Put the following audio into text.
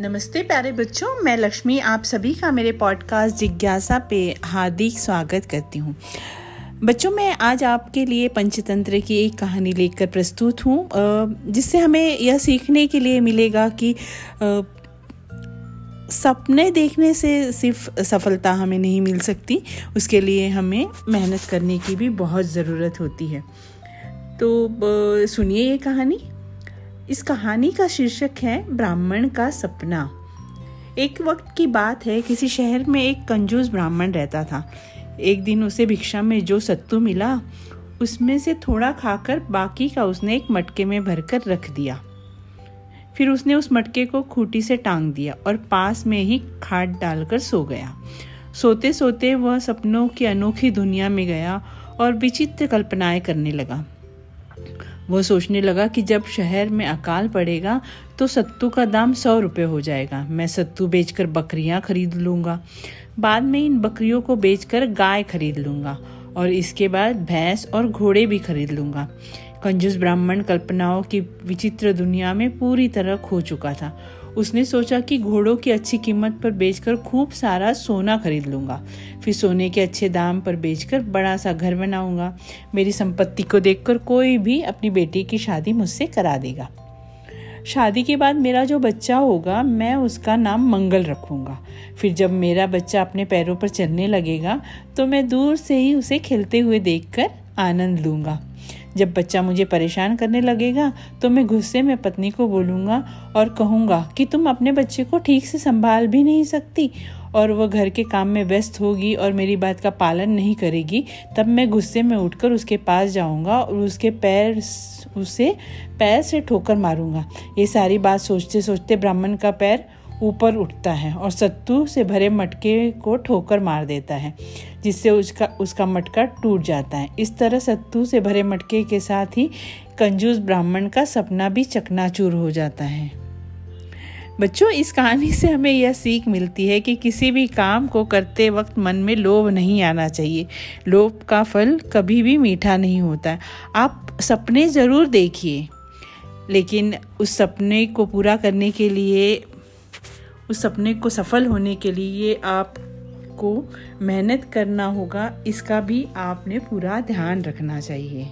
नमस्ते प्यारे बच्चों, मैं लक्ष्मी, आप सभी का मेरे पॉडकास्ट जिज्ञासा पे हार्दिक स्वागत करती हूँ। बच्चों, मैं आज आपके लिए पंचतंत्र की एक कहानी लेकर प्रस्तुत हूँ जिससे हमें यह सीखने के लिए मिलेगा कि सपने देखने से सिर्फ़ सफलता हमें नहीं मिल सकती, उसके लिए हमें मेहनत करने की भी बहुत ज़रूरत होती है। तो सुनिए ये कहानी। इस कहानी का शीर्षक है ब्राह्मण का सपना। एक वक्त की बात है, किसी शहर में एक कंजूस ब्राह्मण रहता था। एक दिन उसे भिक्षा में जो सत्तू मिला, उसमें से थोड़ा खाकर बाकी का उसने एक मटके में भरकर रख दिया। फिर उसने उस मटके को खूटी से टांग दिया और पास में ही खाट डालकर सो गया। सोते सोते वह सपनों की अनोखी दुनिया में गया और विचित्र कल्पनाएँ करने लगा। वह सोचने लगा कि जब शहर में अकाल पड़ेगा तो सत्तू का दाम सौ रुपये हो जाएगा। मैं सत्तू बेचकर बकरियाँ खरीद लूँगा। बाद में इन बकरियों को बेचकर गाय खरीद लूँगा और इसके बाद भैंस और घोड़े भी खरीद लूँगा। कंजूस ब्राह्मण कल्पनाओं की विचित्र दुनिया में पूरी तरह खो चुका था। उसने सोचा कि घोड़ों की अच्छी कीमत पर बेचकर खूब सारा सोना खरीद लूँगा। फिर सोने के अच्छे दाम पर बेचकर बड़ा सा घर बनाऊँगा। मेरी संपत्ति को देखकर कोई भी अपनी बेटी की शादी मुझसे करा देगा। शादी के बाद मेरा जो बच्चा होगा, मैं उसका नाम मंगल रखूँगा। फिर जब मेरा बच्चा अपने पैरों पर चलने लगेगा तो मैं दूर से ही उसे खेलते हुए देखकर आनंद लूँगा। जब बच्चा मुझे परेशान करने लगेगा तो मैं गुस्से में पत्नी को बोलूँगा और कहूँगा कि तुम अपने बच्चे को ठीक से संभाल भी नहीं सकती और वह घर के काम में व्यस्त होगी और मेरी बात का पालन नहीं करेगी, तब मैं गुस्से में उठकर उसके पास जाऊँगा और उसके पैर उसे, पैर से ठोकर मारूँगा। ये सारी बात सोचते सोचते ब्राह्मण का पैर ऊपर उठता है और सत्तू से भरे मटके को ठोकर मार देता है, जिससे उसका उसका मटका टूट जाता है। इस तरह सत्तू से भरे मटके के साथ ही कंजूस ब्राह्मण का सपना भी चकनाचूर हो जाता है। बच्चों, इस कहानी से हमें यह सीख मिलती है कि किसी भी काम को करते वक्त मन में लोभ नहीं आना चाहिए। लोभ का फल कभी भी मीठा नहीं होता। आप सपने ज़रूर देखिए, लेकिन उस सपने को पूरा करने के लिए उस सपने को सफल होने के लिए आपको मेहनत करना होगा, इसका भी आपने पूरा ध्यान रखना चाहिए।